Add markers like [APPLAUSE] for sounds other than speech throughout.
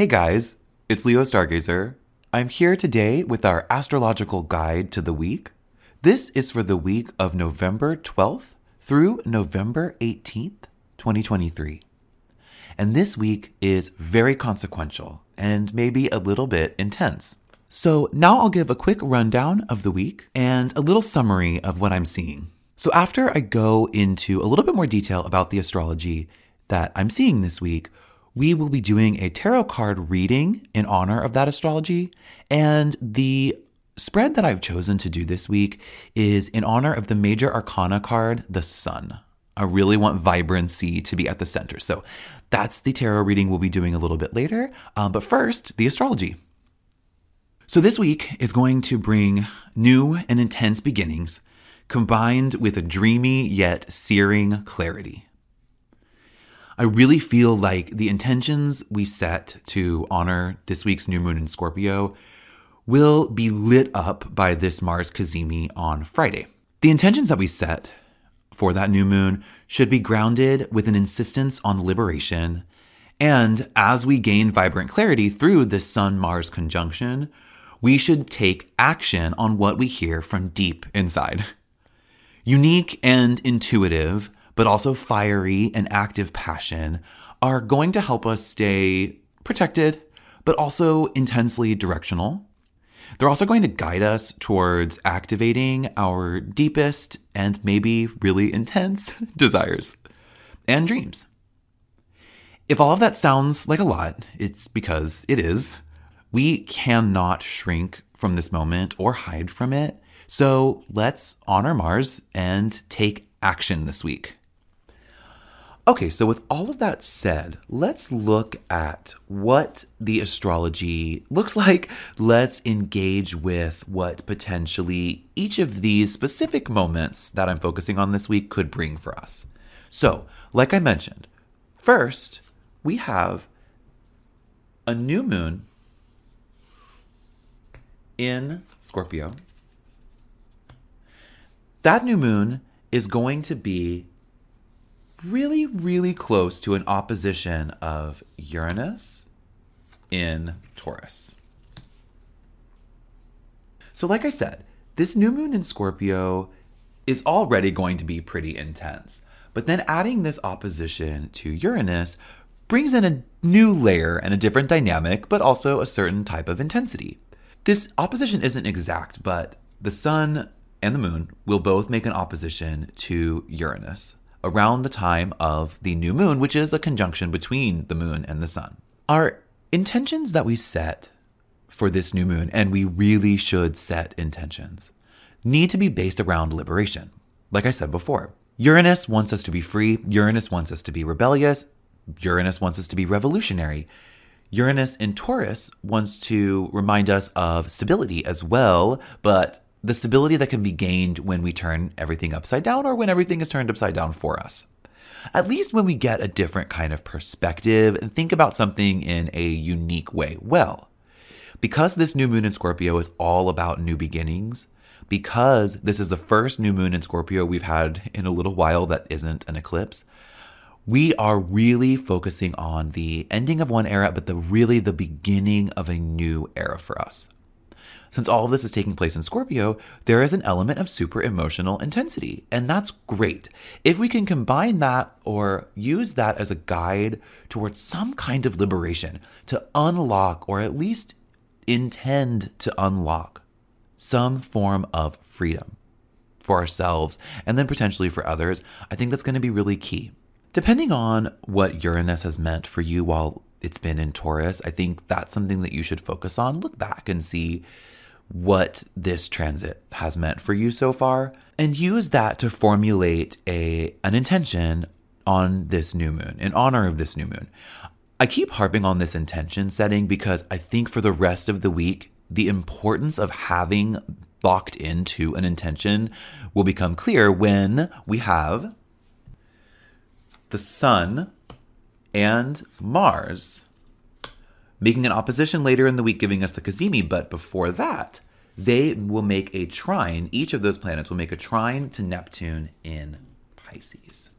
Hey guys, it's Leo Stargazer. I'm here today with our astrological guide to the week. This is for the week of November 12th through November 18th, 2023. And this week is very consequential and maybe a little bit intense. So now I'll give a quick rundown of the week and a little summary of what I'm seeing. So after I go into a little bit more detail about the astrology that I'm seeing this week, we will be doing a tarot card reading in honor of that astrology. And the spread that I've chosen to do this week is in honor of the major arcana card, the Sun. I really want vibrancy to be at the center. So that's the tarot reading we'll be doing a little bit later. Um, but first, the astrology. So this week is going to bring new and intense beginnings combined with a dreamy yet searing clarity. I really feel like the intentions we set to honor this week's new moon in Scorpio will be lit up by this Mars Cazimi on Friday. The intentions that we set for that new moon should be grounded with an insistence on liberation. And as we gain vibrant clarity through this Sun Mars conjunction, we should take action on what we hear from deep inside. Unique and intuitive, but also fiery and active passion are going to help us stay protected, but also intensely directional. They're also going to guide us towards activating our deepest and maybe really intense [LAUGHS] desires and dreams. If all of that sounds like a lot, it's because it is. We cannot shrink from this moment or hide from it. So let's honor Mars and take action this week. Okay, so with all of that said, let's look at what the astrology looks [LAUGHS] like. Let's engage with what potentially each of these specific moments that I'm focusing on this week could bring for us. So, like I mentioned, first, we have a new moon in Scorpio. That new moon is going to be really, really close to an opposition of Uranus in Taurus. So, like I said, this new moon in Scorpio is already going to be pretty intense. But then adding this opposition to Uranus brings in a new layer and a different dynamic, but also a certain type of intensity. This opposition isn't exact, but the sun and the moon will both make an opposition to Uranus around the time of the new moon, which is a conjunction between the moon and the sun. Our intentions that we set for this new moon, and we really should set intentions, need to be based around liberation. Like I said before, Uranus wants us to be free, Uranus wants us to be rebellious, Uranus wants us to be revolutionary. Uranus in Taurus wants to remind us of stability as well, but the stability that can be gained when we turn everything upside down or when everything is turned upside down for us. At least when we get a different kind of perspective and think about something in a unique way. Well, because this new moon in Scorpio is all about new beginnings, because this is the first new moon in Scorpio we've had in a little while that isn't an eclipse, we are really focusing on the ending of one era, but the really the beginning of a new era for us. Since all of this is taking place in Scorpio, there is an element of super emotional intensity, and that's great. If we can combine that or use that as a guide towards some kind of liberation to unlock or at least intend to unlock some form of freedom for ourselves and then potentially for others, I think that's going to be really key. Depending on what Uranus has meant for you while it's been in Taurus, I think that's something that you should focus on. Look back and see what this transit has meant for you so far and use that to formulate a an intention on this new moon in honor of this new moon. I keep harping on this intention setting because I think for the rest of the week the importance of having locked into an intention will become clear when we have the sun and Mars making an opposition later in the week, giving us the Cazimi. But before that, they will make a trine. Each of those planets will make a trine to Neptune in Pisces.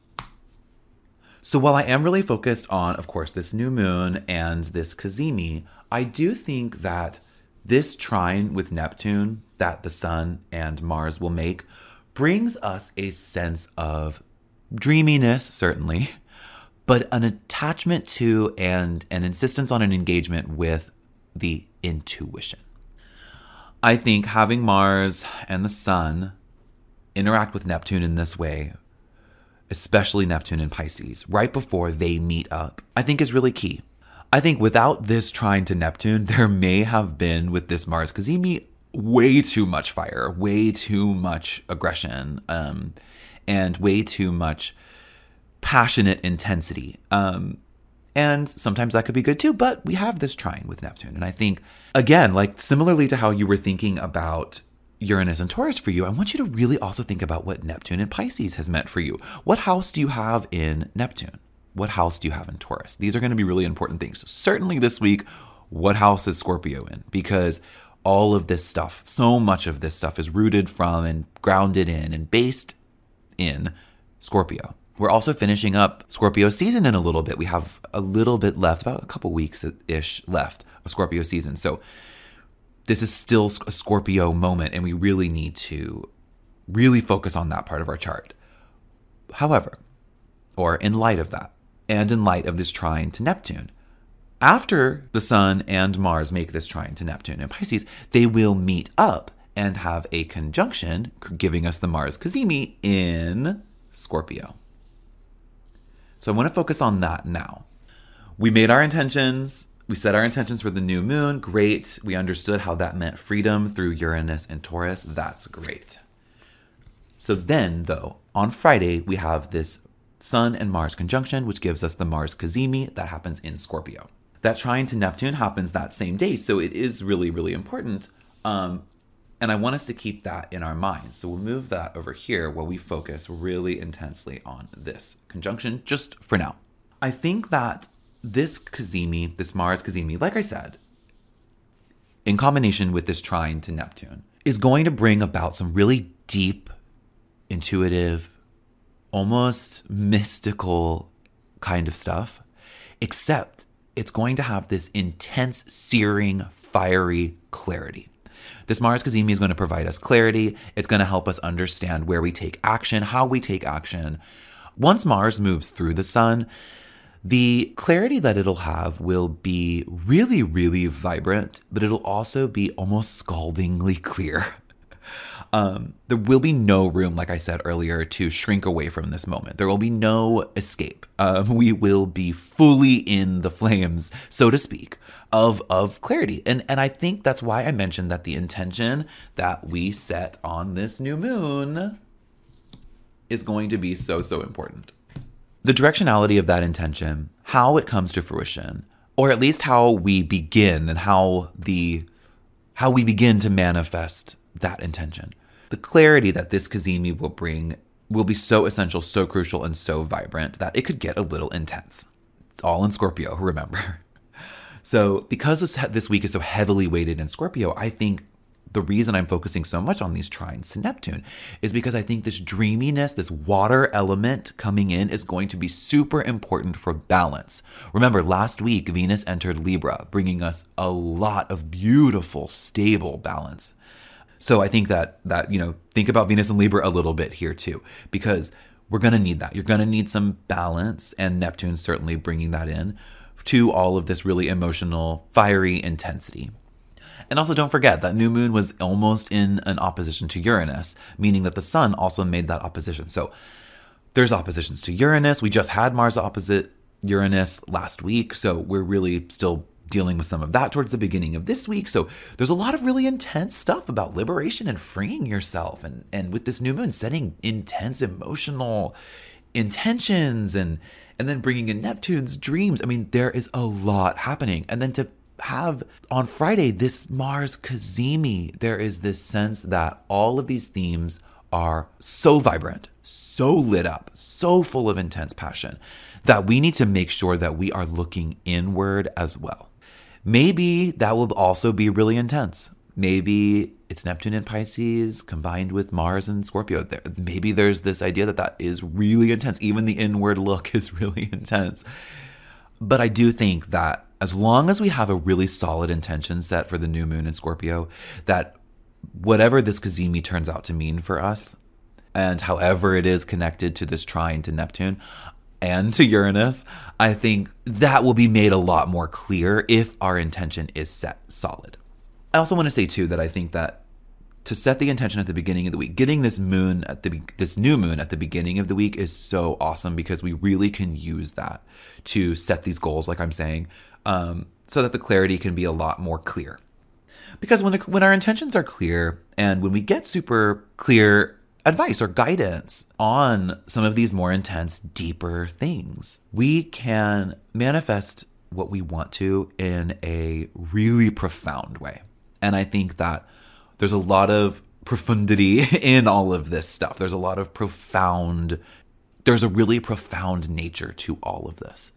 So while I am really focused on, of course, this new moon and this Cazimi, I do think that this trine with Neptune that the Sun and Mars will make brings us a sense of dreaminess, certainly, but an attachment to and an insistence on an engagement with the intuition. I think having Mars and the Sun interact with Neptune in this way, especially Neptune and Pisces, right before they meet up, I think is really key. I think without this trine to Neptune, [LAUGHS] there may have been with this Mars Cazimi way too much fire, way too much aggression, um, and way too much passionate intensity. Um, and sometimes that could be good too, but we have this trine with Neptune. And I think, again, like similarly to how you were thinking about Uranus and Taurus for you, I want you to really also think about what Neptune and Pisces has meant for you. What house do you have in Neptune? What house do you have in Taurus? These are going to be really important things. Certainly this week, what house is Scorpio in? Because all of this stuff, so much of this stuff is rooted from and grounded in and based in Scorpio. We're also finishing up Scorpio season in a little bit. We have a little bit left, about a couple weeks ish left of Scorpio season. So this is still a Scorpio moment, and we really need to really focus on that part of our chart. However, or in light of that, and in light of this trine to Neptune, after the Sun and Mars make this trine to Neptune and Pisces, they will meet up and have a conjunction, giving us the Mars Cazimi in Scorpio. So I want to focus on that now. We made our intentions. We set our intentions for the new moon. Great. We understood how that meant freedom through Uranus and Taurus. That's great. So then, though, on Friday, we have this Sun and Mars conjunction, which gives us the Mars Cazimi that happens in Scorpio that trine to Neptune happens that same day. So it is really, really important. Um, and I want us to keep that in our minds. So we'll move that over here while we focus really intensely on this conjunction just for now. I think that this Cazimi, this Mars Cazimi, like I said, in combination with this trine to Neptune, is going to bring about some really deep, intuitive, almost mystical kind of stuff, except it's going to have this intense, searing, fiery clarity. This Mars Cazimi is going to provide us clarity. It's going to help us understand where we take action, how we take action. Once Mars moves through the sun, the clarity that it'll have will be really, really vibrant, but it'll also be almost scaldingly clear. [LAUGHS] Um, there will be no room, like I said earlier, to shrink away from this moment. There will be no escape. Um, we will be fully in the flames, so to speak, of of clarity. And and I think that's why I mentioned that the intention that we set on this new moon is going to be so so important. The directionality of that intention, how it comes to fruition, or at least how we begin and how the how we begin to manifest that intention the clarity that this Cazimi will bring will be so essential, so crucial, and so vibrant that it could get a little intense. It's all in Scorpio, [LAUGHS] remember. So, because this week is so heavily weighted in Scorpio, I think the reason I'm focusing so much on these trines to Neptune is because I think this dreaminess, this water element coming in is going to be super important for balance. Remember, last week, Venus entered Libra, bringing us a lot of beautiful, stable balance. So I think that that you know think about Venus and Libra a little bit here too, because we're going to need that. You're going to need some balance, and Neptune certainly bringing that in to all of this really emotional, fiery intensity. And also, don't forget that new moon was almost in an opposition to Uranus, meaning that the sun also made that opposition. So there's oppositions to Uranus. We just had Mars opposite Uranus last week, so we're really still dealing with some of that towards the beginning of this week. So there's a lot of really intense stuff about liberation and freeing yourself. And, and with this new moon, setting intense emotional intentions and and then bringing in Neptune's dreams. I mean, there is a lot happening. And then to have on Friday this Mars Cazimi, there is this sense that all of these themes are so vibrant, so lit up, so full of intense passion that we need to make sure that we are looking inward as well maybe that will also be really intense. maybe it's Neptune and Pisces combined with Mars and Scorpio. There, maybe there's this idea that that is really intense. Even the inward look [LAUGHS] is really intense. But I do think that as long as we have a really solid intention set for the new moon in Scorpio, that whatever this Cazimi turns out to mean for us, and however it is connected to this trine to Neptune and to Uranus, I think that will be made a lot more clear if our intention is set solid. I also want to say too that I think that to set the intention at the beginning of the week, getting this moon at the this new moon at the beginning of the week is so awesome because we really can use that to set these goals, like I'm saying, um, so that the clarity can be a lot more clear. Because when when our intentions are clear and when we get super clear advice or guidance on some of these more intense, deeper things, we can manifest what we want to in a really profound way. And I think that there's a lot of profundity [LAUGHS] in all of this stuff. There's a lot of profound, there's a really profound nature to all of this.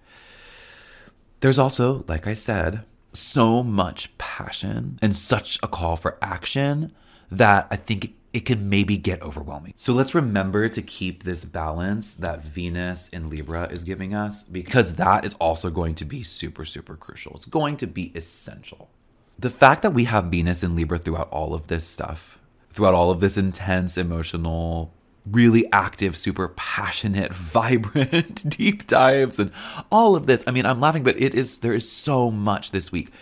There's also, like I said, so much passion and such a call for action that I think it can maybe get overwhelming. So let's remember to keep this balance that Venus in Libra is giving us because that is also going to be super, super crucial. It's going to be essential. The fact that we have Venus in Libra throughout all of this stuff, throughout all of this intense, emotional, really active, super passionate, [LAUGHS] vibrant [LAUGHS] deep dives and all of this. I mean, I'm laughing, but it is there is so much this week.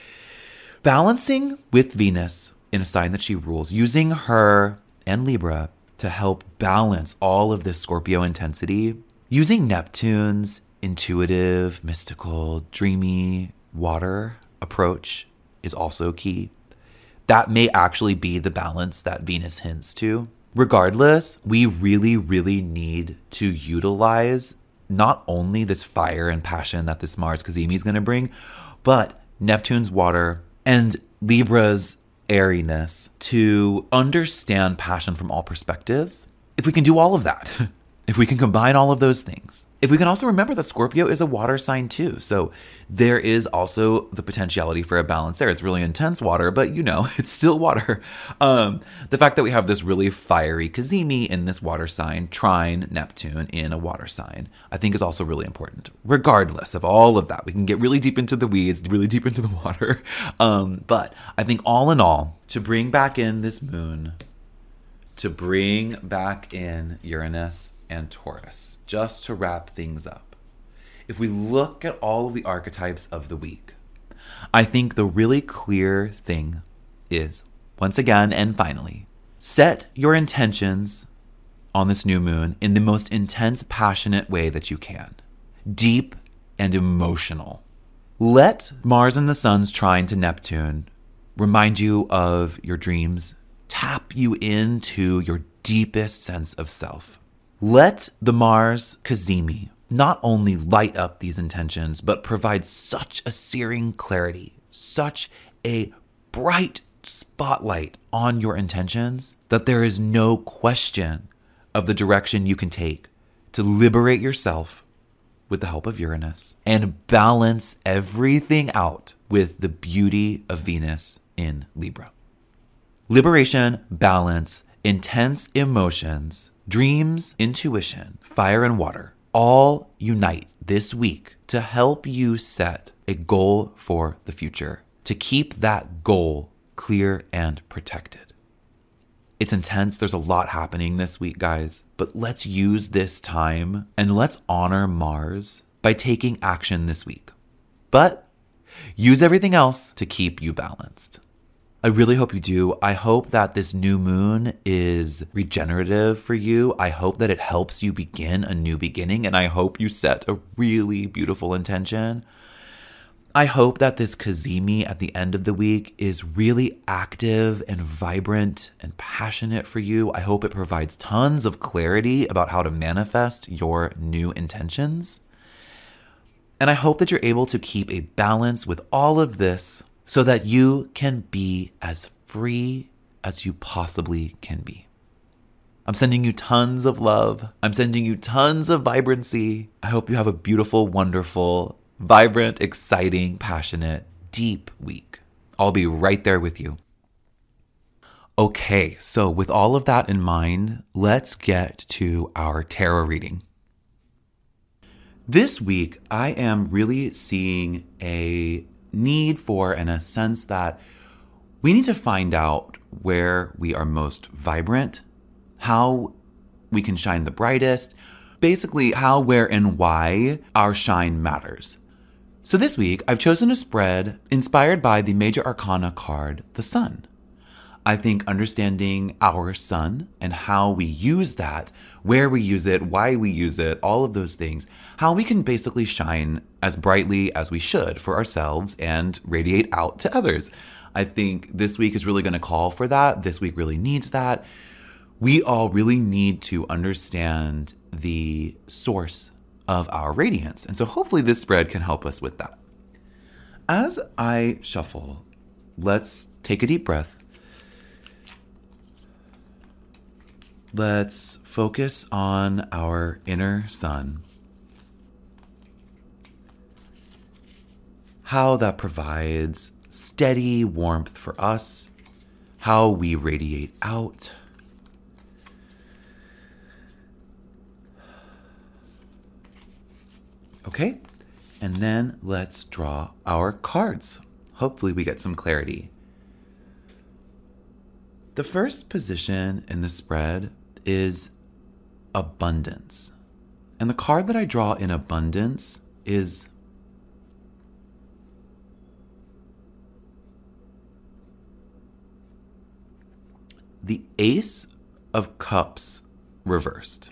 Balancing with Venus in a sign that she rules, using her and Libra to help balance all of this Scorpio intensity, using Neptune's intuitive, mystical, dreamy water approach is also key. That may actually be the balance that Venus hints to. Regardless, we really, really need to utilize not only this fire and passion that this Mars Cazimi is going to bring, but Neptune's water and Libra's airiness to understand passion from all perspectives. If we can do all of that, [LAUGHS] if we can combine all of those things, if we can also remember that Scorpio is a water sign too. So there is also the potentiality for a balance there. It's really intense water, but you know, [LAUGHS] it's still water. Um, the fact that we have this really fiery Cazimi in this water sign, trine Neptune in a water sign, I think is also really important. Regardless of all of that, we can get really deep into the weeds, really deep into the [LAUGHS] water. Um, but I think all in all, to bring back in this moon, to bring back in Uranus and Taurus, just to wrap things up. If we look at all of the archetypes of the week, I think the really clear thing is once again and finally, set your intentions on this new moon in the most intense, passionate way that you can, deep and emotional. Let Mars and the Sun's trine to Neptune remind you of your dreams, tap you into your deepest sense of self. Let the Mars Cazimi not only light up these intentions, but provide such a searing clarity, such a bright spotlight on your intentions that there is no question of the direction you can take to liberate yourself with the help of Uranus and balance everything out with the beauty of Venus in Libra. Liberation, balance, intense emotions, dreams, intuition, fire, and water all unite this week to help you set a goal for the future, to keep that goal clear and protected. It's intense. There's a lot happening this week, guys, but let's use this time and let's honor Mars by taking action this week. But use everything else to keep you balanced. I really hope you do. I hope that this new moon is regenerative for you. I hope that it helps you begin a new beginning, and I hope you set a really beautiful intention. I hope that this Cazimi at the end of the week is really active and vibrant and passionate for you. I hope it provides tons of clarity about how to manifest your new intentions. And I hope that you're able to keep a balance with all of this so that you can be as free as you possibly can be. I'm sending you tons of love. I'm sending you tons of vibrancy. I hope you have a beautiful, wonderful, vibrant, exciting, passionate, deep week. I'll be right there with you. Okay, so with all of that in mind, let's get to our tarot reading. This week, I am really seeing a need for and a sense that we need to find out where we are most vibrant, how we can shine the brightest, basically, how, where, and why our shine matters. So this week, I've chosen a spread inspired by the major arcana card, the Sun. I think understanding our sun and how we use that, where we use it, why we use it, all of those things, how we can basically shine as brightly as we should for ourselves and radiate out to others. I think this week is really going to call for that. This week really needs that. We all really need to understand the source of our radiance. And so hopefully this spread can help us with that. As I shuffle, let's take a deep breath let's focus on our inner sun. How that provides steady warmth for us, how we radiate out. Okay, and then let's draw our cards. Hopefully, we get some clarity. The first position in the spread is abundance. And the card that I draw in abundance is the Ace of Cups reversed.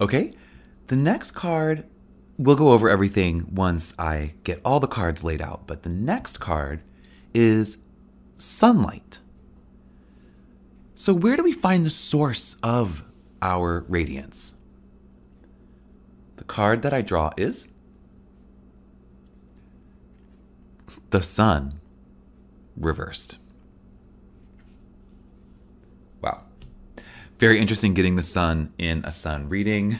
Okay, the next card, we'll go over everything once I get all the cards laid out, but the next card is sunlight. So, where do we find the source of our radiance? The card that I draw is the sun reversed. Wow. Very interesting getting the sun in a sun reading.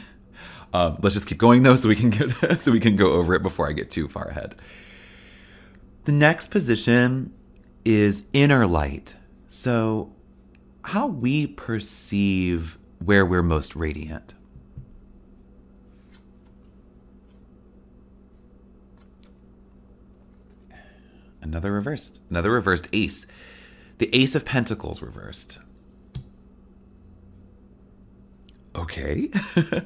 Um, let's just keep going though, so we can get [LAUGHS] so we can go over it before I get too far ahead. The next position is inner light. So, how we perceive where we're most radiant. Another reversed, another reversed ace. The ace of pentacles reversed. Okay. [LAUGHS]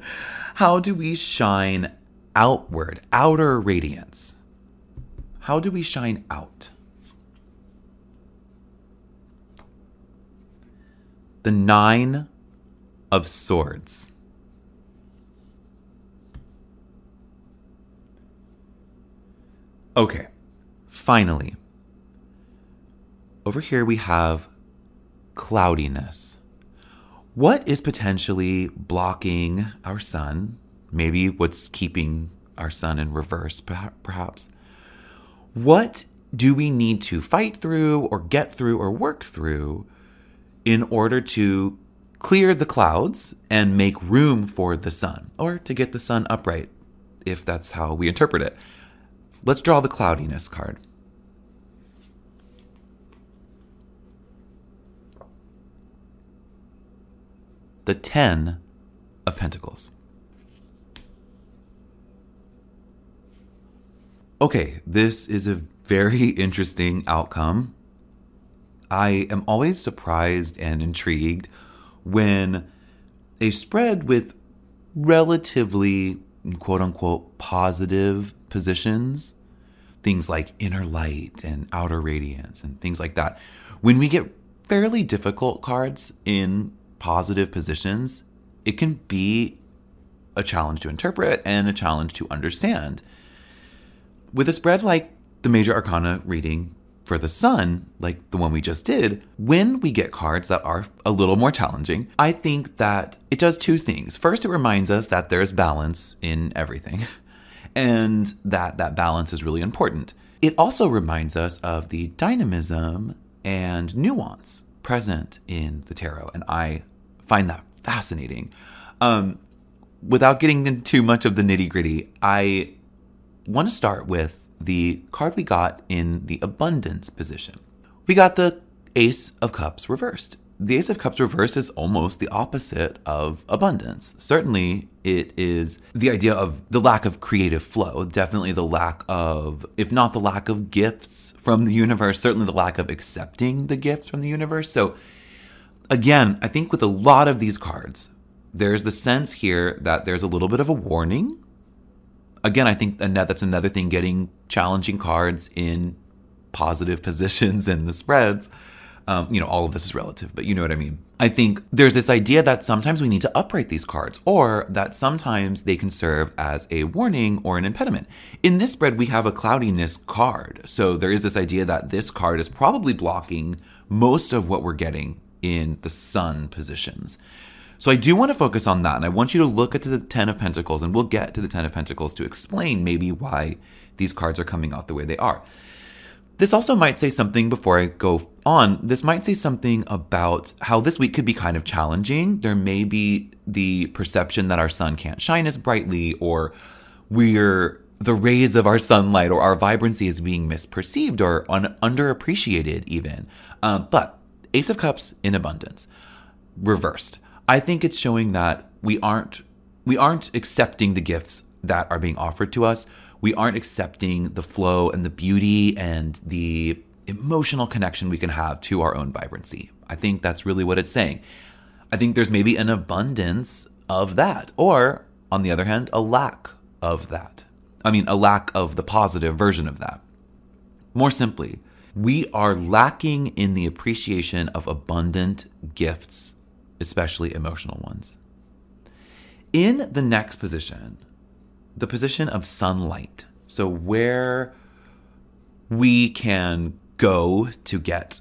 How do we shine outward, outer radiance? How do we shine out? The Nine of Swords. Okay, finally. Over here we have cloudiness. What is potentially blocking our sun? Maybe what's keeping our sun in reverse, perhaps. What do we need to fight through or get through or work through in order to clear the clouds and make room for the sun or to get the sun upright, if that's how we interpret it? Let's draw the cloudiness card. The 10 of Pentacles. Okay, this is a very interesting outcome. I am always surprised and intrigued when a spread with relatively quote unquote positive positions, things like inner light and outer radiance and things like that, when we get fairly difficult cards in positive positions, it can be a challenge to interpret and a challenge to understand. With a spread like the major arcana reading for the sun, like the one we just did, when we get cards that are a little more challenging, I think that it does two things. First, it reminds us that there's balance in everything [LAUGHS] and that that balance is really important. It also reminds us of the dynamism and nuance present in the tarot, and I find that fascinating. Um, without getting into too much of the nitty gritty, I want to start with the card we got in the abundance position. We got the Ace of Cups reversed. The Ace of Cups reversed is almost the opposite of abundance. Certainly, it is the idea of the lack of creative flow, definitely the lack of, if not the lack of gifts from the universe, certainly the lack of accepting the gifts from the universe. So, again, I think with a lot of these cards, there's the sense here that there's a little bit of a warning. Again, I think that's another thing getting challenging cards in positive [LAUGHS] positions in the spreads. Um, you know, all of this is relative, but you know what I mean. I think there's this idea that sometimes we need to upright these cards, or that sometimes they can serve as a warning or an impediment. In this spread, we have a cloudiness card. So there is this idea that this card is probably blocking most of what we're getting in the sun positions. So I do want to focus on that, and I want you to look at the Ten of Pentacles, and we'll get to the Ten of Pentacles to explain maybe why these cards are coming out the way they are. This also might say something before I go on. This might say something about how this week could be kind of challenging. There may be the perception that our sun can't shine as brightly, or we're the rays of our sunlight or our vibrancy is being misperceived or un- underappreciated, even. Um, but Ace of Cups in abundance, reversed. I think it's showing that we aren't we aren't accepting the gifts that are being offered to us. We aren't accepting the flow and the beauty and the emotional connection we can have to our own vibrancy. I think that's really what it's saying. I think there's maybe an abundance of that, or on the other hand, a lack of that. I mean, a lack of the positive version of that. More simply, we are lacking in the appreciation of abundant gifts especially emotional ones. In the next position, the position of sunlight, so where we can go to get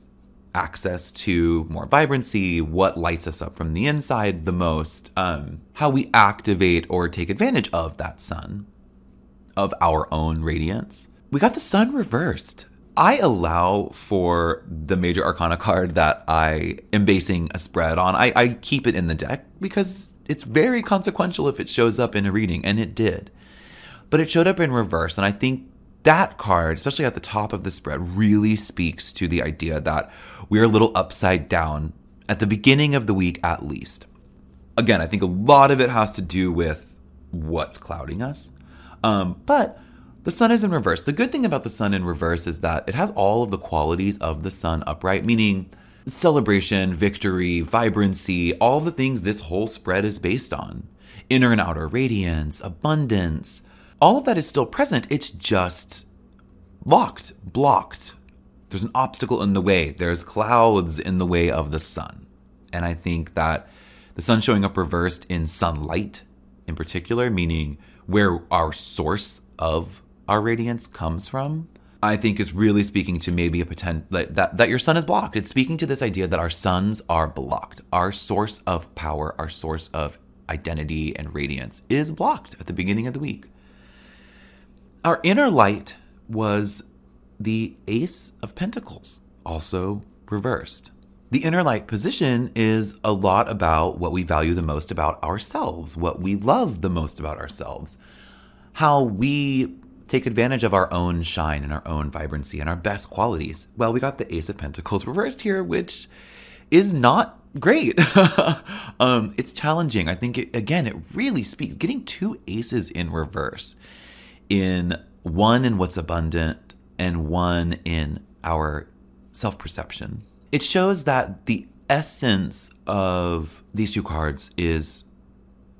access to more vibrancy, what lights us up from the inside the most, um, how we activate or take advantage of that sun, of our own radiance. We got the sun reversed. I allow for the major arcana card that I am basing a spread on. I, I keep it in the deck because it's very consequential if it shows up in a reading, and it did. But it showed up in reverse, and I think that card, especially at the top of the spread, really speaks to the idea that we're a little upside down at the beginning of the week, at least. Again, I think a lot of it has to do with what's clouding us. Um, but the sun is in reverse. The good thing about the sun in reverse is that it has all of the qualities of the sun upright, meaning celebration, victory, vibrancy, all the things this whole spread is based on. Inner and outer radiance, abundance, all of that is still present. It's just locked, blocked. There's an obstacle in the way. There's clouds in the way of the sun. And I think that the sun showing up reversed in sunlight in particular, meaning where our source of our radiance comes from, I think is really speaking to maybe a potential that, that that your sun is blocked. It's speaking to this idea that our suns are blocked. Our source of power, our source of identity and radiance is blocked at the beginning of the week. Our inner light was the Ace of Pentacles, also reversed. The inner light position is a lot about what we value the most about ourselves, what we love the most about ourselves, how we take advantage of our own shine and our own vibrancy and our best qualities. Well, we got the Ace of Pentacles reversed here, which is not great. [LAUGHS] um, it's challenging. I think, it, again, it really speaks. Getting two aces in reverse, in one in what's abundant and one in our self perception, it shows that the essence of these two cards is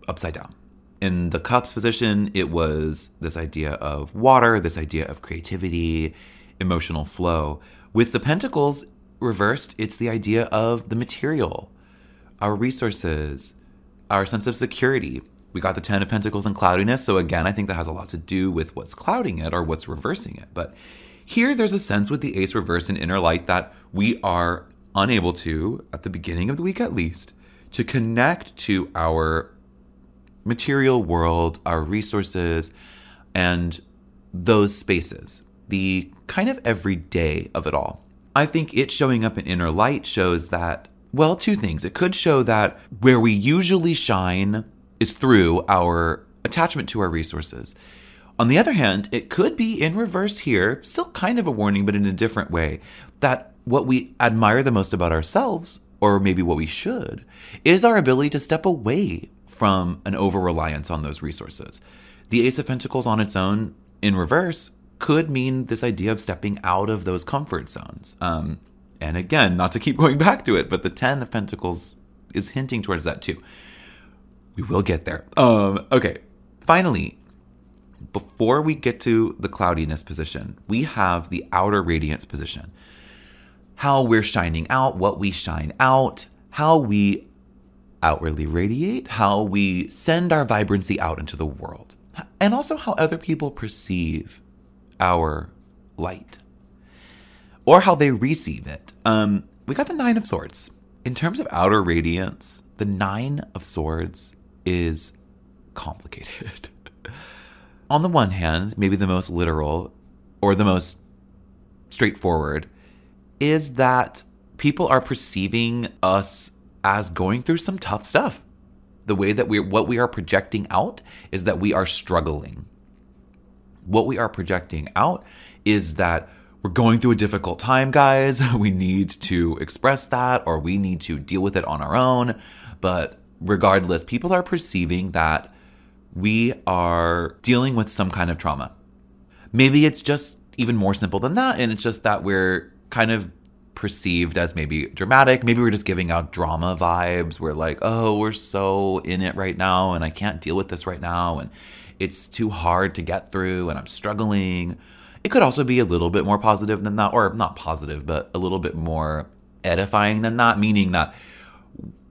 upside down in the cups position, it was this idea of water, this idea of creativity, emotional flow. With the pentacles reversed, it's the idea of the material, our resources, our sense of security. We got the Ten of Pentacles and cloudiness. So, again, I think that has a lot to do with what's clouding it or what's reversing it. But here, there's a sense with the ace reversed in inner light that we are unable to, at the beginning of the week at least, to connect to our material world, our resources, and those spaces, the kind of everyday of it all. I think it showing up in inner light shows that, well, two things. It could show that where we usually shine is through our attachment to our resources. On the other hand, it could be in reverse here, still kind of a warning, but in a different way, that what we admire the most about ourselves, or maybe what we should, is our ability to step away from an over reliance on those resources. The Ace of Pentacles on its own, in reverse, could mean this idea of stepping out of those comfort zones. Um, and again, not to keep [LAUGHS] going back to it, but the Ten of Pentacles is hinting towards that too. We will get there. Um, okay, finally, before we get to the cloudiness position, we have the outer radiance position. How we're shining out, what we shine out, how we outwardly radiate, how we send our vibrancy out into the world, and also how other people perceive our light or how they receive it. Um, we got the Nine of Swords. In terms of outer radiance, the Nine of Swords is complicated. [LAUGHS] on the one hand, maybe the most literal or the most straightforward is that people are perceiving us as going through some tough stuff. The way that we what we are projecting out is that we are struggling. What we are projecting out is that we're going through a difficult time, guys. [LAUGHS] We need to express that or we need to deal with it on our own. But regardless, people are perceiving that we are dealing with some kind of trauma. Maybe it's just even more simple than that, and it's just that we're kind of perceived as maybe dramatic. Maybe we're just giving out drama vibes. We're like, oh, we're so in it right now, and I can't deal with this right now, and it's too hard to get through, and I'm struggling. It could also be a little bit more positive than that, or not positive, but a little bit more edifying than that, meaning that,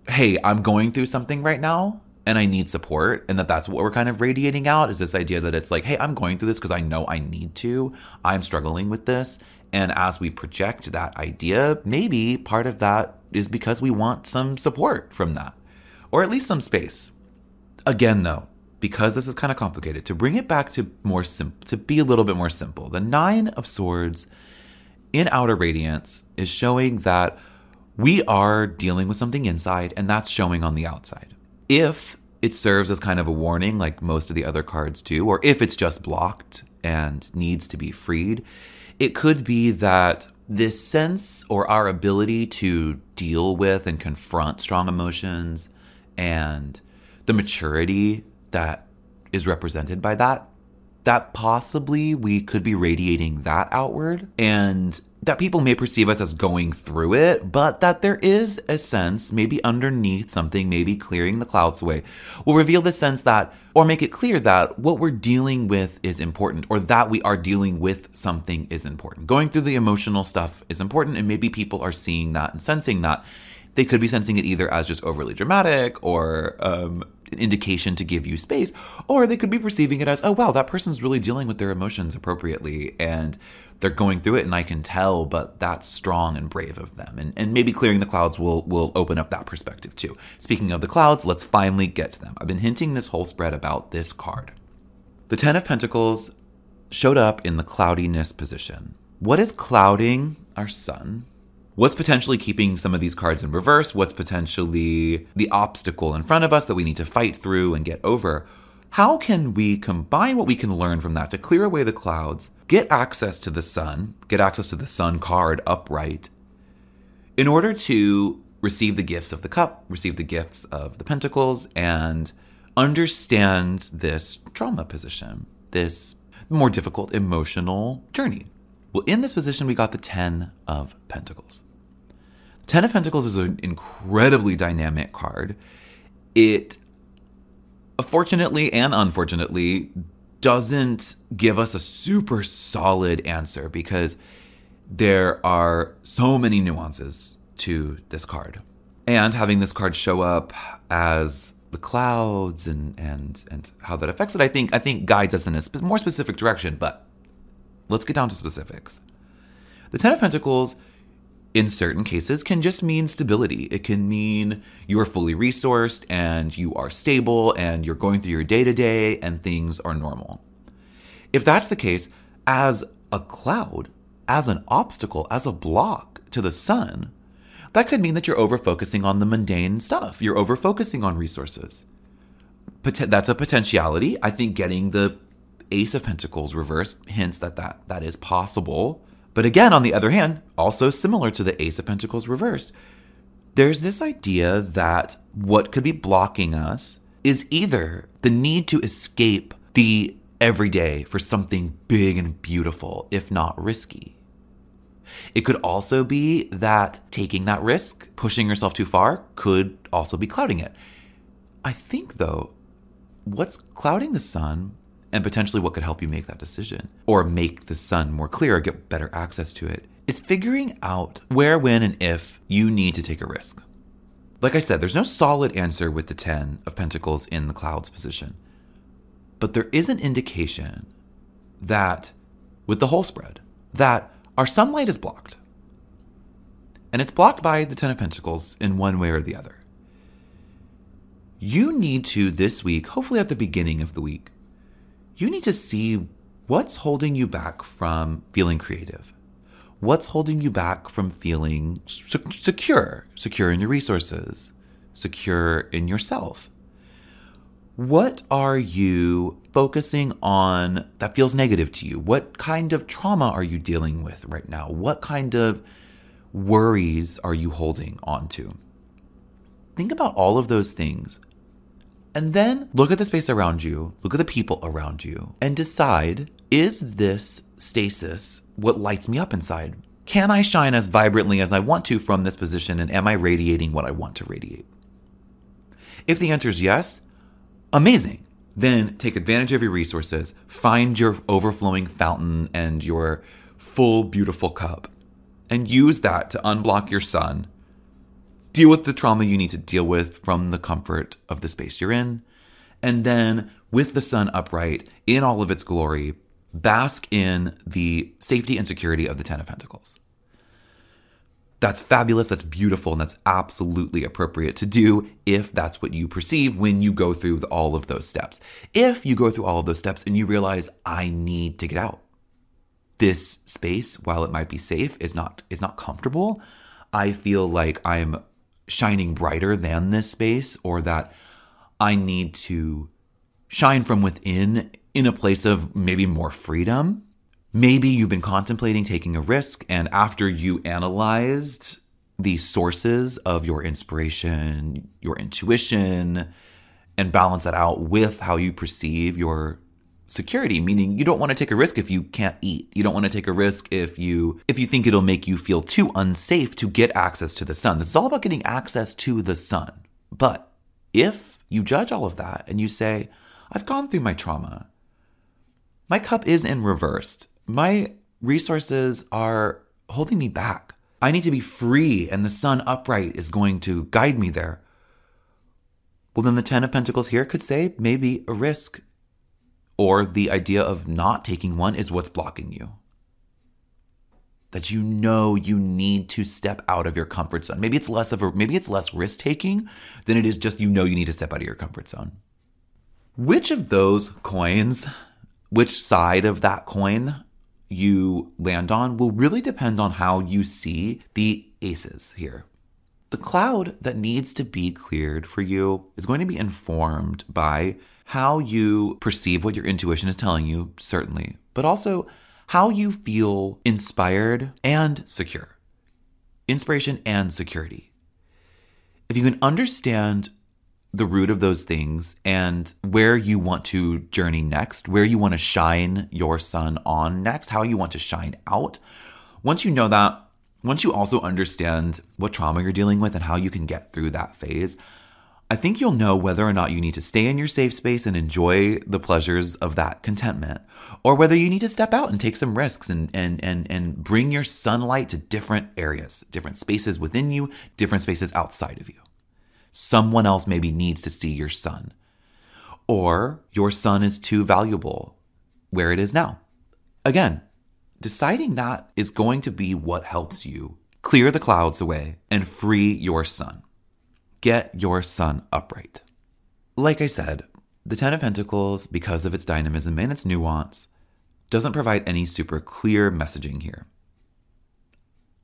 hey, I'm going through something right now and I need support and that that's what we're kind of radiating out is this idea that it's like, hey, I'm going through this because I know I need to. I'm struggling with this. And as we project that idea, maybe part of that is because we want some support from that or at least some space. Again, though, because this is kind of complicated, to bring it back to more simple, to be a little bit more simple, the Nine of Swords in Outer Radiance is showing that we are dealing with something inside and that's showing on the outside if it serves as kind of a warning, like most of the other cards do, or if it's just blocked and needs to be freed, it could be that this sense or our ability to deal with and confront strong emotions and the maturity that is represented by that that possibly we could be radiating that outward. And that people may perceive us as going through it, but that there is a sense, maybe underneath something, maybe clearing the clouds away, will reveal the sense that, or make it clear that what we're dealing with is important, or that we are dealing with something is important. Going through the emotional stuff is important, and maybe people are seeing that and sensing that. They could be sensing it either as just overly dramatic or um, an indication to give you space, or they could be perceiving it as, oh, wow, that person's really dealing with their emotions appropriately and they're going through it and I can tell, but that's strong and brave of them. And, and maybe clearing the clouds will, will open up that perspective too. Speaking of the clouds, let's finally get to them. I've been hinting this whole spread about this card. The Ten of Pentacles showed up in the cloudiness position. What is clouding our sun? what's potentially keeping some of these cards in reverse, what's potentially the obstacle in front of us that we need to fight through and get over. How can we combine what we can learn from that to clear away the clouds, get access to the sun, get access to the sun card upright, in order to receive the gifts of the cup, receive the gifts of the pentacles, and understand this trauma position, this more difficult emotional journey? Well, in this position, we got the Ten of Pentacles. Ten of Pentacles is an incredibly dynamic card. It, fortunately and unfortunately, doesn't give us a super solid answer because there are so many nuances to this card. And having this card show up as the clouds and and and how that affects it, I think I think guides us in a sp- more specific direction. But let's get down to specifics. The Ten of Pentacles, in certain cases, can just mean stability. It can mean you are fully resourced and you are stable and you're going through your day to day and things are normal. If that's the case, as a cloud, as an obstacle, as a block to the sun, that could mean that you're over focusing on the mundane stuff. You're over focusing on resources. That's a potentiality. I think getting the Ace of Pentacles reversed hints that that, that is possible. But again, on the other hand, also similar to the Ace of Pentacles reversed, there's this idea that what could be blocking us is either the need to escape the everyday for something big and beautiful, if not risky. It could also be that taking that risk, pushing yourself too far, could also be clouding it. I think, though, what's clouding the sun and potentially what could help you make that decision or make the sun more clear or get better access to it is figuring out where, when, and if you need to take a risk. Like I said, there's no solid answer with the 10 of Pentacles in the clouds position. But there is an indication that, with the whole spread, that our sunlight is blocked. And it's blocked by the Ten of Pentacles in one way or the other. You need to, this week, hopefully at the beginning of the week, you need to see what's holding you back from feeling creative. What's holding you back from feeling secure, secure in your resources, secure in yourself? What are you focusing on that feels negative to you? What kind of trauma are you dealing with right now? What kind of worries are you holding on to? Think about all of those things. And then look at the space around you, look at the people around you, and decide is this stasis what lights me up inside? Can I shine as vibrantly as I want to from this position? And am I radiating what I want to radiate? If the answer is yes, amazing. Then take advantage of your resources, find your overflowing fountain and your full, beautiful cup, and use that to unblock your sun. Deal with the trauma you need to deal with from the comfort of the space you're in. And then, with the sun upright in all of its glory, bask in the safety and security of the Ten of Pentacles. That's fabulous, that's beautiful, and that's absolutely appropriate to do if that's what you perceive when you go through all of those steps. If you go through all of those steps and you realize, I need to get out. This space, while it might be safe, is not is not comfortable. I feel like I'm shining brighter than this space, or that I need to shine from within in a place of maybe more freedom? Maybe you've been contemplating taking a risk, and after you analyzed the sources of your inspiration, your intuition, and balance that out with how you perceive your security meaning you don't want to take a risk if you can't eat. You don't want to take a risk if you if you think it'll make you feel too unsafe to get access to the sun. This is all about getting access to the sun. But if you judge all of that and you say i've gone through my trauma. My cup is in reversed. My resources are holding me back. I need to be free, and the sun upright is going to guide me there. Well, then the Ten of Pentacles here could say maybe a risk, or the idea of not taking one is what's blocking you. That you know you need to step out of your comfort zone. Maybe it's less of a maybe it's less risk taking than it is just you know you need to step out of your comfort zone. Which of those coins, which side of that coin you land on will really depend on how you see the aces here. The cloud that needs to be cleared for you is going to be informed by how you perceive what your intuition is telling you, certainly, but also how you feel inspired and secure. Inspiration and security. If you can understand the root of those things and where you want to journey next, where you want to shine your sun on next, how you want to shine out. Once you know that, once you also understand what trauma you're dealing with and how you can get through that phase, I think you'll know whether or not you need to stay in your safe space and enjoy the pleasures of that contentment, or whether you need to step out and take some risks and and and and bring your sunlight to different areas, different spaces within you, different spaces outside of you. Someone else maybe needs to see your sun. Or your sun is too valuable where it is now. Again, deciding that is going to be what helps you clear the clouds away and free your sun. Get your sun upright. Like I said, the Ten of Pentacles, because of its dynamism and its nuance, doesn't provide any super clear messaging here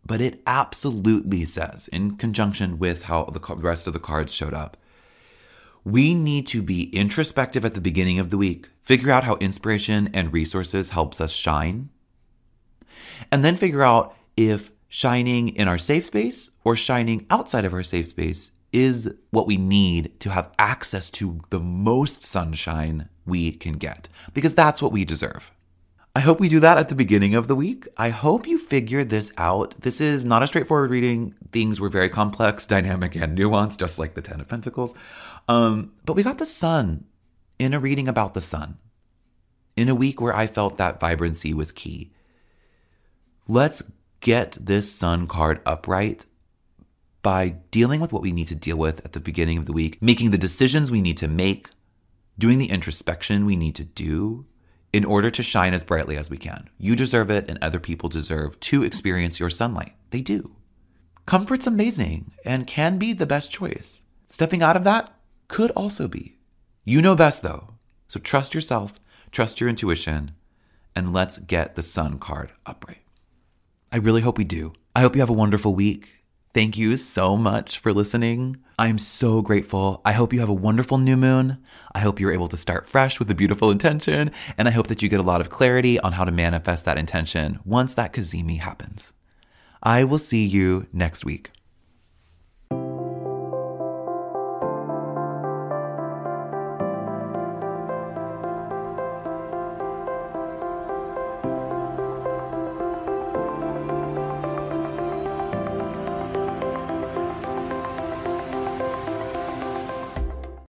but it absolutely says, in conjunction with how the rest of the cards showed up, We need to be introspective at the beginning of the week, figure out how inspiration and resources helps us shine, and then figure out if shining in our safe space or shining outside of our safe space is what we need to have access to the most sunshine we can get, because that's what we deserve. I hope we do that at the beginning of the week. I hope you figure this out. This is not a straightforward reading. Things were very complex, [LAUGHS] dynamic, and nuanced, just like the Ten of Pentacles. Um, but we got the sun in a reading about the sun in a week where I felt that vibrancy was key. Let's get this sun card upright by dealing with what we need to deal with at the beginning of the week, making the decisions we need to make, doing the introspection we need to do, in order to shine as brightly as we can. You deserve it, and other people deserve to experience your sunlight. They do. Comfort's amazing and can be the best choice. Stepping out of that could also be. You know best, though. So trust yourself, trust your intuition, and let's get the sun card upright. I really hope we do. I hope you have a wonderful week. Thank you so much for listening. I'm so grateful. I hope you have a wonderful new moon. I hope you're able to start fresh with a beautiful intention. And I hope that you get a lot of clarity on how to manifest that intention once that Cazimi happens. I will see you next week.